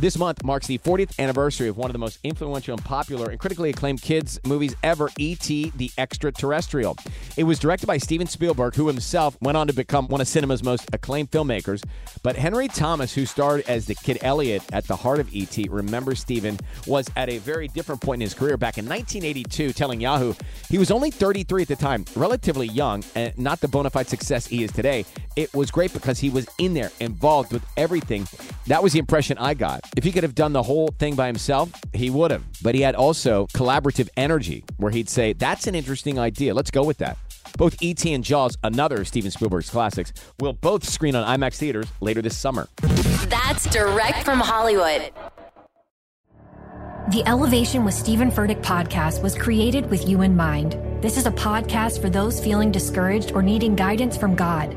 This month marks the 40th anniversary of one of the most influential and popular and critically acclaimed kids' movies ever, E.T. the Extraterrestrial. It was directed by Steven Spielberg, who himself went on to become one of cinema's most acclaimed filmmakers. But Henry Thomas, who starred as the kid Elliot at the heart of E.T., remember Steven, was at a very different point in his career back in 1982, telling Yahoo he was only 33 at the time, relatively young, and not the bona fide success he is today. It was great because he was in there, involved with everything. That was the impression I got. If he could have done the whole thing by himself, he would have. But he had also collaborative energy where he'd say, That's an interesting idea. Let's go with that. Both E.T. and Jaws, another Steven Spielberg's classics, will both screen on IMAX theaters later this summer. That's direct from Hollywood. The Elevation with Stephen Furtick podcast was created with you in mind. This is a podcast for those feeling discouraged or needing guidance from God.